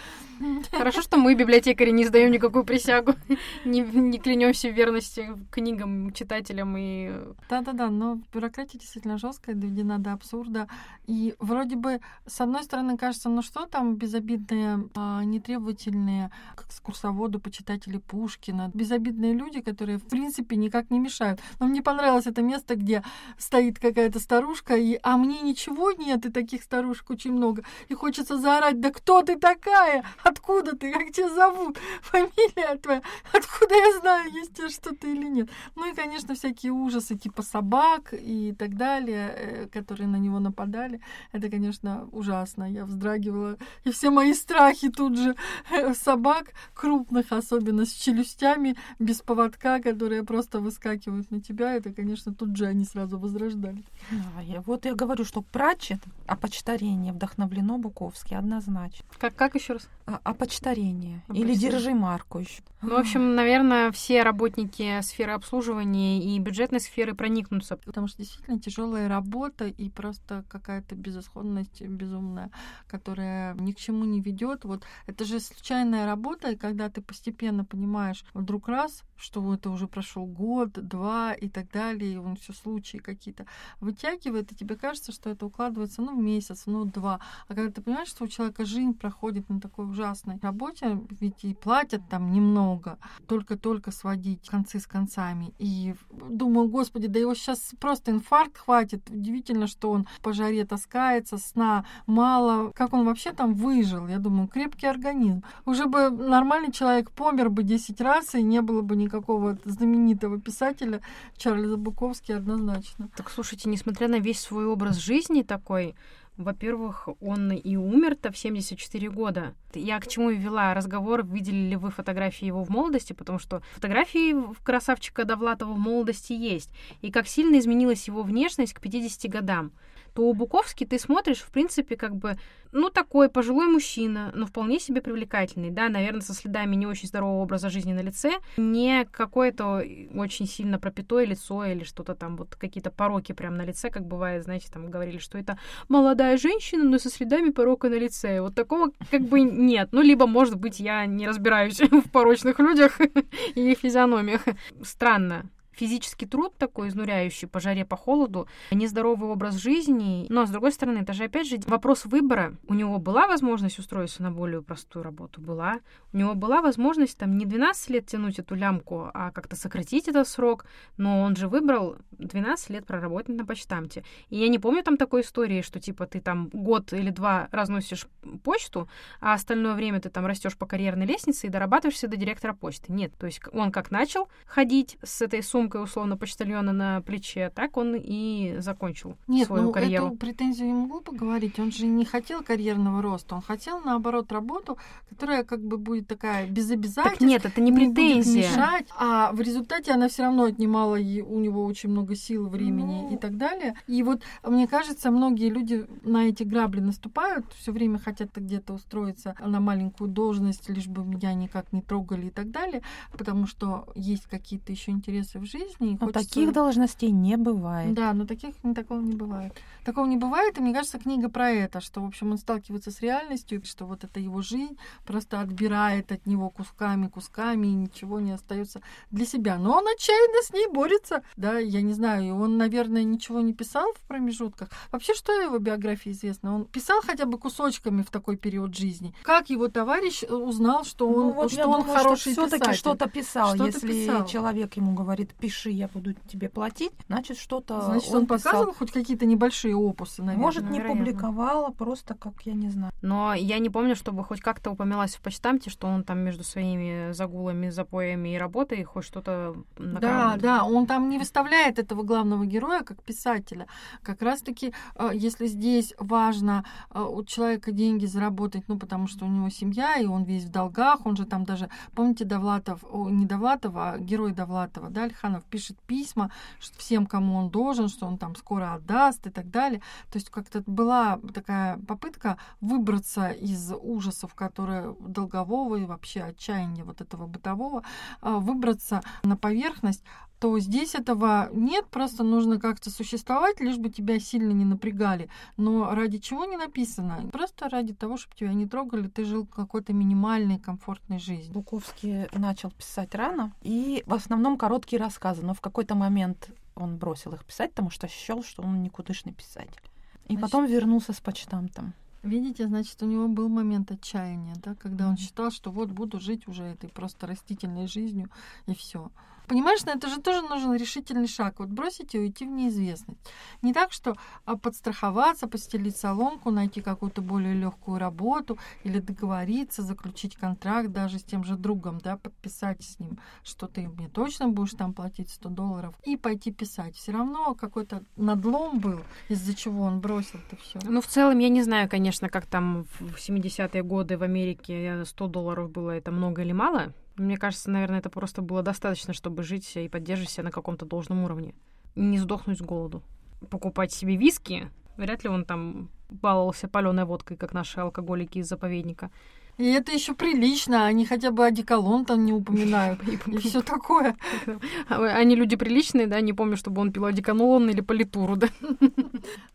Хорошо, что мы, библиотекари, не сдаем никакую присягу, [LAUGHS] не, не клянемся в верности книгам, читателям и Да-да-да, но бюрократия действительно жесткая, доведена до абсурда. И вроде бы, с одной стороны, кажется, ну что там безобидные, а, нетребовательные, как экскурсоводу, почитатели Пушкина, безобидные люди, которые, в принципе, никак не мешают. Но мне понравилось это место, где стоит какая-то старушка, и, а мне ничего нет, и таких старушек очень много. И хочется заорать, да кто ты такая? Откуда ты? Как тебя зовут? Фамилия твоя? Откуда я знаю, есть тебе что-то или нет? Ну и, конечно, всякие ужасы типа собак и так далее, э, которые на него нападали. Это, конечно, ужасно. Я вздрагивала. И все мои страхи тут же э, собак, крупных особенно, с челюстями, без поводка, которые просто выскакивают на тебя. Это, конечно, тут же они сразу возрождались. Да, я- вот я говорю, что Пратчет о почтарении вдохновлено Буковский однозначно. как, как еще раз? А, о почтарении. О Или держи марку еще. Ну, в общем, наверное, все работники сферы обслуживания и бюджетной сферы проникнутся. Потому что действительно тяжелая работа и просто какая-то безысходность безумная, которая ни к чему не ведет. Вот это же случайная работа, и когда ты постепенно понимаешь вдруг раз, что это уже прошел год, два и так далее, и он все случаи какие-то вытягивает, и тебе кажется, что это укладывается ну в месяц, ну два. А когда ты понимаешь, что у человека жизнь проходит на такой ужасной работе, ведь и платят там немного, только-только сводить концы с концами концами. И думаю, господи, да его сейчас просто инфаркт хватит. Удивительно, что он по жаре таскается, сна мало. Как он вообще там выжил? Я думаю, крепкий организм. Уже бы нормальный человек помер бы 10 раз, и не было бы никакого знаменитого писателя Чарльза Буковски однозначно. Так слушайте, несмотря на весь свой образ жизни такой, во-первых, он и умер-то в 74 года. Я к чему вела разговор, видели ли вы фотографии его в молодости, потому что фотографии красавчика Довлатова в молодости есть. И как сильно изменилась его внешность к 50 годам то у Буковски ты смотришь, в принципе, как бы, ну, такой пожилой мужчина, но вполне себе привлекательный, да, наверное, со следами не очень здорового образа жизни на лице, не какое-то очень сильно пропитое лицо или что-то там, вот какие-то пороки прям на лице, как бывает, знаете, там говорили, что это молодая женщина, но со следами порока на лице. Вот такого как бы нет. Ну, либо, может быть, я не разбираюсь [LAUGHS] в порочных людях [LAUGHS] и их физиономиях. Странно физический труд такой изнуряющий по жаре, по холоду, нездоровый образ жизни. Но, с другой стороны, это же, опять же, вопрос выбора. У него была возможность устроиться на более простую работу? Была. У него была возможность там не 12 лет тянуть эту лямку, а как-то сократить этот срок. Но он же выбрал 12 лет проработать на почтамте. И я не помню там такой истории, что типа ты там год или два разносишь почту, а остальное время ты там растешь по карьерной лестнице и дорабатываешься до директора почты. Нет, то есть он как начал ходить с этой суммой, сумкой, условно, почтальона на плече, так он и закончил Нет, свою ну, карьеру. эту претензию ему глупо говорить. Он же не хотел карьерного роста. Он хотел, наоборот, работу, которая как бы будет такая без обязательств. Так нет, это не претензия. Будет мешать, а в результате она все равно отнимала у него очень много сил, времени ну... и так далее. И вот, мне кажется, многие люди на эти грабли наступают, все время хотят где-то устроиться на маленькую должность, лишь бы меня никак не трогали и так далее, потому что есть какие-то еще интересы в жизни. Но хочется... таких должностей не бывает. Да, но таких такого не бывает. Такого не бывает, и мне кажется, книга про это, что, в общем, он сталкивается с реальностью, что вот эта его жизнь просто отбирает от него кусками, кусками, и ничего не остается для себя. Но он отчаянно с ней борется. Да, я не знаю, и он, наверное, ничего не писал в промежутках. Вообще, что его биографии известно? Он писал хотя бы кусочками в такой период жизни. Как его товарищ узнал, что он, ну, вот что он думаю, хороший что все-таки что-то писал, что если писал. человек ему говорит, пиши, я буду тебе платить, значит, что-то Значит, он, он показывал писал. хоть какие-то небольшие опусы, наверное. Может, не Вероятно. публиковала, просто как, я не знаю. Но я не помню, чтобы хоть как-то упоминалось в почтамте, что он там между своими загулами, запоями и работой хоть что-то Да, да, он там не выставляет этого главного героя как писателя. Как раз-таки, э, если здесь важно э, у человека деньги заработать, ну, потому что у него семья, и он весь в долгах, он же там даже, помните, Довлатов, не Довлатов, а герой Довлатова, да, Альханов пишет письма всем, кому он должен, что он там скоро отдаст и так далее. То есть как-то была такая попытка выбраться из ужасов, которые долгового и вообще отчаяния вот этого бытового, а, выбраться на поверхность, то здесь этого нет, просто нужно как-то существовать, лишь бы тебя сильно не напрягали. Но ради чего не написано? Просто ради того, чтобы тебя не трогали, ты жил какой-то минимальной, комфортной жизнью. Буковский начал писать рано, и в основном короткие рассказы, но в какой-то момент он бросил их писать, потому что счел, что он никудышный писатель. И значит, потом вернулся с почтамтом. Видите, значит, у него был момент отчаяния, да, когда он считал, что вот буду жить уже этой просто растительной жизнью и все. Понимаешь, на это же тоже нужен решительный шаг. Вот бросить и уйти в неизвестность. Не так, что а, подстраховаться, постелить соломку, найти какую-то более легкую работу или договориться, заключить контракт даже с тем же другом, да, подписать с ним, что ты мне точно будешь там платить 100 долларов, и пойти писать. Все равно какой-то надлом был, из-за чего он бросил это все. Ну, в целом, я не знаю, конечно, как там в 70-е годы в Америке 100 долларов было это много или мало. Мне кажется, наверное, это просто было достаточно, чтобы жить и поддерживать себя на каком-то должном уровне. Не сдохнуть с голоду. Покупать себе виски, вряд ли он там баловался паленой водкой, как наши алкоголики из заповедника. И это еще прилично, они хотя бы одеколон там не упоминают. [LAUGHS] И все такое. [LAUGHS] Они люди приличные, да, не помню, чтобы он пил одеколон или политуру, да. [LAUGHS]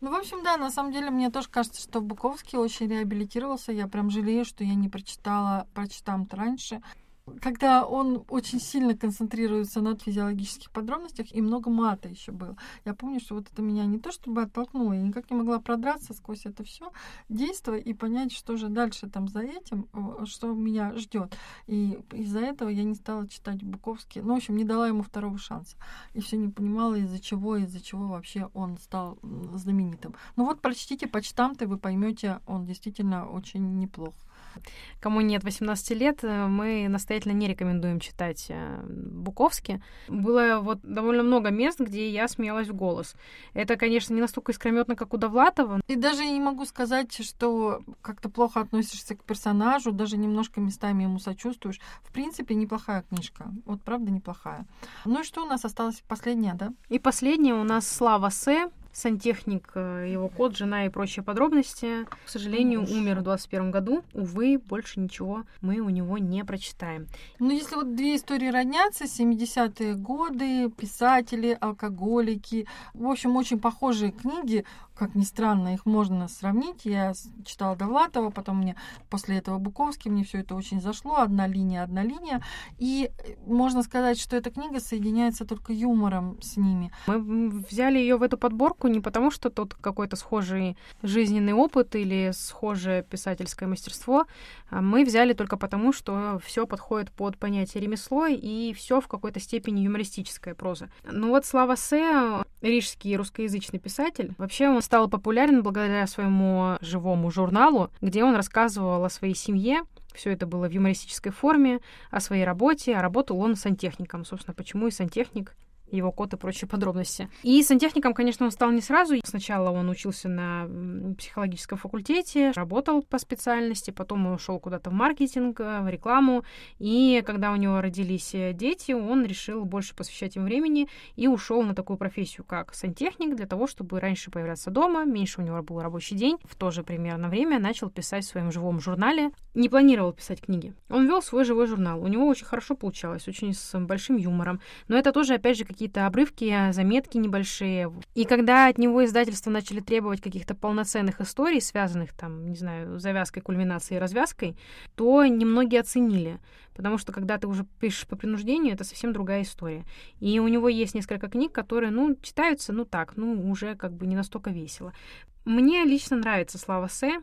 Ну, в общем, да, на самом деле, мне тоже кажется, что Буковский очень реабилитировался. Я прям жалею, что я не прочитала, прочитам-то раньше. Когда он очень сильно концентрируется на физиологических подробностях, и много мата еще было. Я помню, что вот это меня не то чтобы оттолкнуло, я никак не могла продраться сквозь это все действо и понять, что же дальше там за этим, что меня ждет. И из-за этого я не стала читать Буковский. Ну, в общем, не дала ему второго шанса. И все не понимала, из-за чего, из-за чего вообще он стал знаменитым. Ну вот прочтите почтамты, вы поймете, он действительно очень неплох. Кому нет 18 лет, э, мы настоятельно не рекомендуем читать э, Буковски. Было вот довольно много мест, где я смеялась в голос. Это, конечно, не настолько искрометно, как у Довлатова. И даже не могу сказать, что как-то плохо относишься к персонажу, даже немножко местами ему сочувствуешь. В принципе, неплохая книжка. Вот правда неплохая. Ну и что у нас осталось? Последняя, да? И последняя у нас Слава С сантехник, э, его кот, жена и прочие подробности. К сожалению, Уж. умер в 21 году. Увы, больше ничего мы у него не прочитаем. Ну, если вот две истории роднятся, 70-е годы, писатели, алкоголики, в общем, очень похожие книги, как ни странно, их можно сравнить. Я читала Довлатова, потом мне после этого Буковский, мне все это очень зашло. Одна линия, одна линия. И э, можно сказать, что эта книга соединяется только юмором с ними. Мы взяли ее в эту подборку не потому, что тут какой-то схожий жизненный опыт или схожее писательское мастерство. А мы взяли только потому, что все подходит под понятие ремесло и все в какой-то степени юмористическая проза. Ну вот Слава Се, рижский русскоязычный писатель, вообще он стал популярен благодаря своему живому журналу, где он рассказывал о своей семье, все это было в юмористической форме, о своей работе, а работал он сантехником. Собственно, почему и сантехник его код и прочие подробности. И сантехником, конечно, он стал не сразу. Сначала он учился на психологическом факультете, работал по специальности, потом он ушел куда-то в маркетинг, э, в рекламу. И когда у него родились э, дети, он решил больше посвящать им времени и ушел на такую профессию, как сантехник, для того, чтобы раньше появляться дома, меньше у него был рабочий день. В то же примерно время начал писать в своем живом журнале. Не планировал писать книги. Он вел свой живой журнал. У него очень хорошо получалось, очень с большим юмором. Но это тоже, опять же, какие-то обрывки, заметки небольшие. И когда от него издательства начали требовать каких-то полноценных историй, связанных там, не знаю, завязкой, кульминацией, развязкой, то немногие оценили. Потому что когда ты уже пишешь по принуждению, это совсем другая история. И у него есть несколько книг, которые, ну, читаются, ну так, ну, уже как бы не настолько весело. Мне лично нравится Слава Се.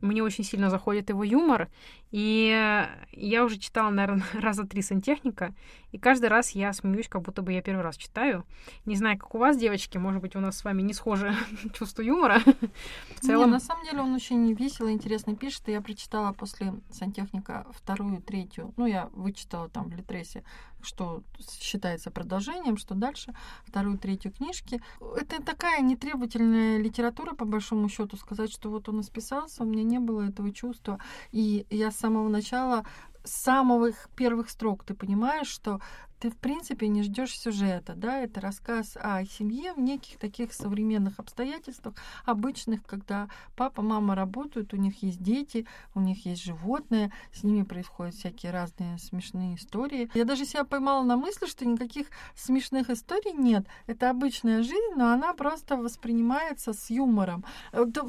Мне очень сильно заходит его юмор, и я уже читала, наверное, [LAUGHS] раза три сантехника, и каждый раз я смеюсь, как будто бы я первый раз читаю. Не знаю, как у вас, девочки, может быть, у нас с вами не схоже [LAUGHS] чувство юмора. [LAUGHS] В целом... Не, на самом деле он очень весело, интересно пишет, и я прочитала после сантехника вторую, третью, ну, я вычитала там в Литресе, что считается продолжением, что дальше, вторую, третью книжки. Это такая нетребовательная литература, по большому счету, сказать, что вот он исписался, у меня не было этого чувства, и я с самого начала с самых первых строк ты понимаешь, что ты, в принципе, не ждешь сюжета, да, это рассказ о семье в неких таких современных обстоятельствах, обычных, когда папа, мама работают, у них есть дети, у них есть животные, с ними происходят всякие разные смешные истории. Я даже себя поймала на мысли, что никаких смешных историй нет. Это обычная жизнь, но она просто воспринимается с юмором.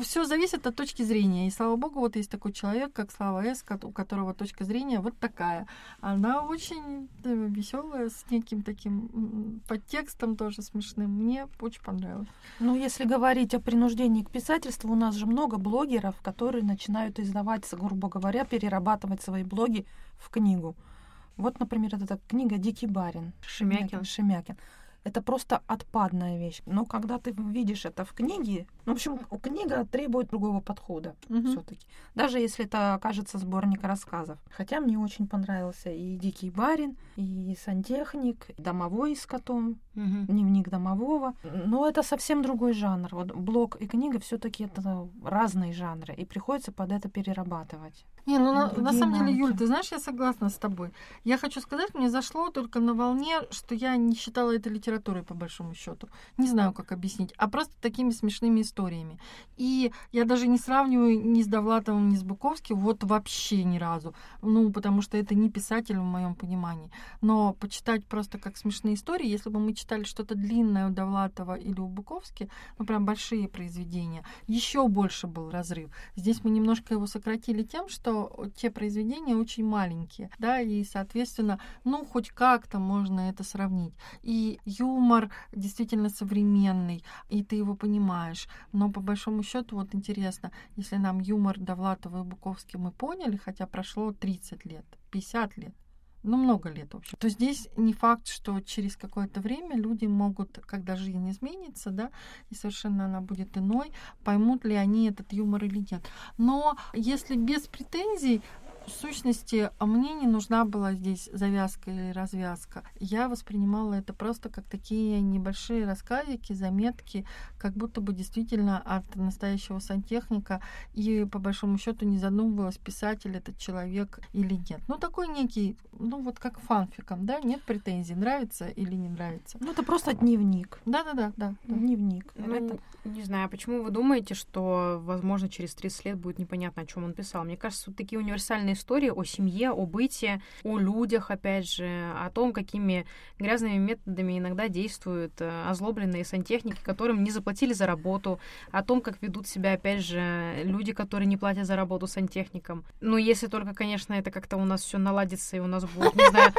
Все зависит от точки зрения. И слава богу, вот есть такой человек, как Слава С, у которого точка зрения вот такая. Она очень э, веселая с неким таким подтекстом тоже смешным. Мне очень понравилось. Ну, если говорить о принуждении к писательству, у нас же много блогеров, которые начинают издавать, грубо говоря, перерабатывать свои блоги в книгу. Вот, например, эта книга «Дикий барин» Шемякин. Шемякин это просто отпадная вещь. Но когда ты видишь это в книге, ну, в общем, книга требует другого подхода угу. все-таки. Даже если это окажется сборник рассказов. Хотя мне очень понравился и Дикий барин, и сантехник, и домовой с котом, угу. дневник домового. Но это совсем другой жанр. Вот блог и книга все-таки это разные жанры, и приходится под это перерабатывать. Не, ну на, на самом деле, Юль, ты знаешь, я согласна с тобой. Я хочу сказать, мне зашло только на волне, что я не считала это литературой по большому счету. Не знаю, как объяснить, а просто такими смешными историями. И я даже не сравниваю ни с Довлатовым, ни с Буковским, вот вообще ни разу. Ну, потому что это не писатель в моем понимании. Но почитать просто как смешные истории, если бы мы читали что-то длинное у Довлатова или у Буковски, ну прям большие произведения, еще больше был разрыв. Здесь мы немножко его сократили тем, что те произведения очень маленькие, да, и, соответственно, ну, хоть как-то можно это сравнить. И юмор действительно современный, и ты его понимаешь. Но по большому счету, вот интересно, если нам юмор Довлатова и Буковский мы поняли, хотя прошло 30 лет, 50 лет, ну, много лет, в общем. То здесь не факт, что через какое-то время люди могут, когда жизнь изменится, да, и совершенно она будет иной, поймут ли они этот юмор или нет. Но если без претензий, в сущности, а мне не нужна была здесь завязка или развязка. Я воспринимала это просто как такие небольшие рассказики, заметки, как будто бы действительно от настоящего сантехника, и по большому счету не задумывалась, писатель этот человек или нет. Ну, такой некий, ну, вот как фанфиком, да, нет претензий, нравится или не нравится. Ну, это просто дневник. Да-да-да. да. Дневник. Ну, это... Не знаю, почему вы думаете, что, возможно, через 30 лет будет непонятно, о чем он писал. Мне кажется, вот такие универсальные истории о семье, о быте, о людях, опять же, о том, какими грязными методами иногда действуют э, озлобленные сантехники, которым не заплатили за работу, о том, как ведут себя, опять же, люди, которые не платят за работу сантехникам. Ну, если только, конечно, это как-то у нас все наладится, и у нас будет, не знаю,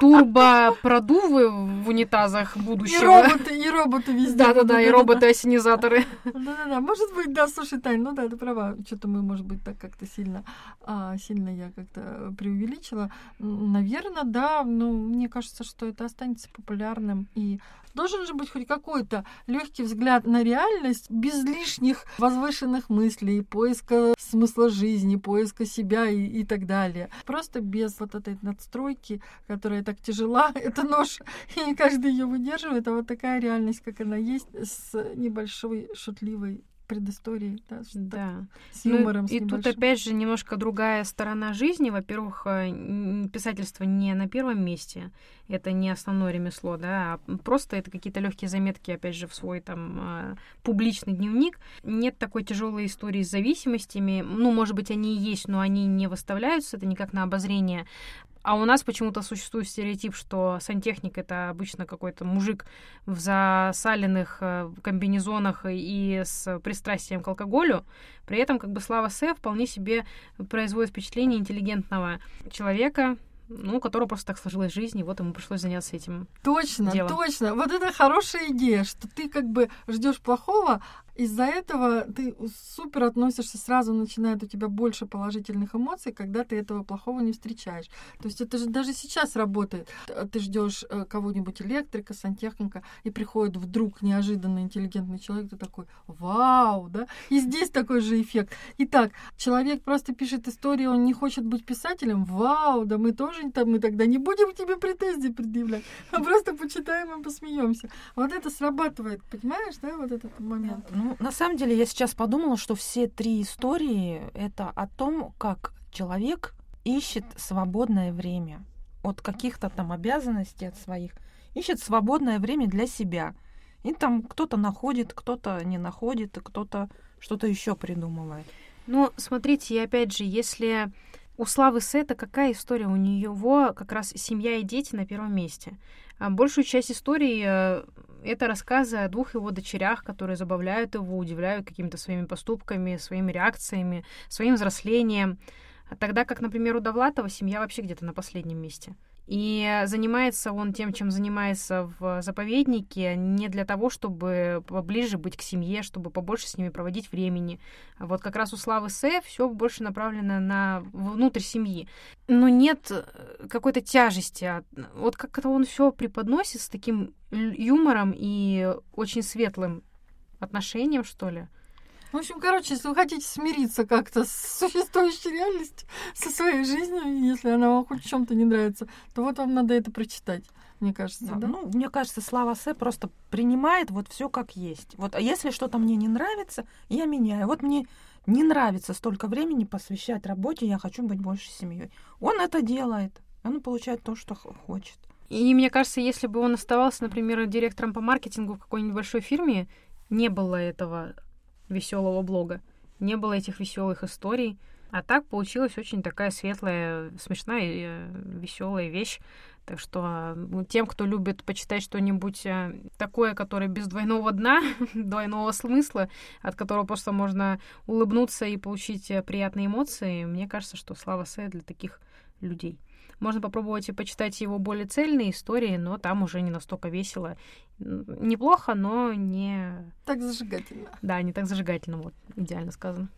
турбопродувы в унитазах будущего. И роботы, и роботы везде. Да-да-да, и роботы-осенизаторы. Да-да-да, может быть, да, слушай, Тань, ну да, ты права. Что-то мы, может быть, так как-то сильно, а, сильно я как-то преувеличила. Наверное, да, ну, мне кажется, что это останется популярным и Должен же быть хоть какой-то легкий взгляд на реальность без лишних возвышенных мыслей, поиска смысла жизни, поиска себя и, и так далее. Просто без вот этой надстройки, которая так тяжела, [LAUGHS] это нож, и не каждый ее выдерживает, а вот такая реальность, как она есть, с небольшой шутливой предысторией, да, да. с юмором. Ну, с и тут опять же немножко другая сторона жизни. Во-первых, э, писательство не на первом месте, это не основное ремесло, да, а просто это какие-то легкие заметки, опять же, в свой там э, публичный дневник. Нет такой тяжелой истории с зависимостями. Ну, может быть, они и есть, но они не выставляются, это никак на обозрение. А у нас почему-то существует стереотип, что сантехник это обычно какой-то мужик в засаленных э, комбинезонах и с пристрастием к алкоголю. При этом как бы Слава Сэ вполне себе производит впечатление интеллигентного человека, ну, у которого просто так сложилась жизнь, и вот ему пришлось заняться этим. Точно, делом. точно. Вот это хорошая идея, что ты как бы ждешь плохого, из-за этого ты супер относишься, сразу начинает у тебя больше положительных эмоций, когда ты этого плохого не встречаешь. То есть это же даже сейчас работает. Ты ждешь э, кого-нибудь электрика, сантехника, и приходит вдруг неожиданно интеллигентный человек, ты такой, вау, да? И здесь такой же эффект. Итак, человек просто пишет историю, он не хочет быть писателем, вау, да мы тоже там, мы тогда не будем тебе претензии предъявлять, а просто почитаем и посмеемся. Вот это срабатывает, понимаешь, да, вот этот момент. Ну, на самом деле, я сейчас подумала, что все три истории — это о том, как человек ищет свободное время от каких-то там обязанностей от своих, ищет свободное время для себя. И там кто-то находит, кто-то не находит, кто-то что-то еще придумывает. Ну, смотрите, и опять же, если у Славы Сета какая история? У него как раз семья и дети на первом месте. А большую часть истории э, это рассказы о двух его дочерях, которые забавляют его, удивляют какими-то своими поступками, своими реакциями, своим взрослением. Тогда как, например, у Довлатова семья вообще где-то на последнем месте. И занимается он тем, чем занимается в заповеднике, не для того, чтобы поближе быть к семье, чтобы побольше с ними проводить времени. Вот как раз у Славы С все больше направлено на внутрь семьи. Но нет э, какой-то тяжести. Вот как-то он все преподносит с таким юмором и очень светлым отношением, что ли. В общем, короче, если вы хотите смириться как-то с существующей реальностью, со своей жизнью, если она вам хоть в чем-то не нравится, то вот вам надо это прочитать, мне кажется, да? да? Ну, мне кажется, Слава С просто принимает вот все как есть. Вот, а если что-то мне не нравится, я меняю. Вот мне не нравится столько времени посвящать работе, я хочу быть больше семьей. Он это делает, он получает то, что хочет. И мне кажется, если бы он оставался, например, директором по маркетингу в какой-нибудь большой фирме, не было этого веселого блога. Не было этих веселых историй. А так получилась очень такая светлая, смешная и веселая вещь. Так что тем, кто любит почитать что-нибудь э, такое, которое без двойного дна, [LAUGHS] двойного смысла, от которого просто можно улыбнуться и получить э, приятные эмоции, мне кажется, что Слава Сэ для таких людей. Можно попробовать и почитать его более цельные истории, но там уже не настолько весело. Неплохо, но не... Так зажигательно. Да, не так зажигательно, вот, идеально сказано.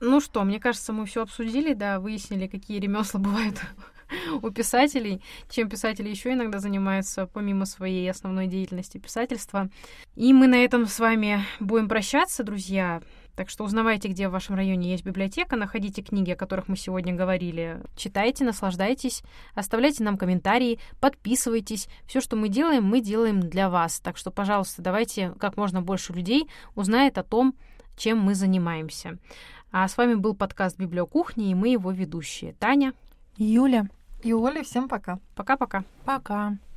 Ну что, мне кажется, мы все обсудили, да, выяснили, какие ремесла бывают [LAUGHS] у писателей, чем писатели еще иногда занимаются, помимо своей основной деятельности писательства. И мы на этом с вами будем прощаться, друзья. Так что узнавайте, где в вашем районе есть библиотека, находите книги, о которых мы сегодня говорили, читайте, наслаждайтесь, оставляйте нам комментарии, подписывайтесь. Все, что мы делаем, мы делаем для вас. Так что, пожалуйста, давайте как можно больше людей узнает о том, чем мы занимаемся. А с вами был подкаст «Библиокухни» и мы его ведущие. Таня. Юля. И Оля. Всем пока. Пока-пока. Пока. -пока. пока.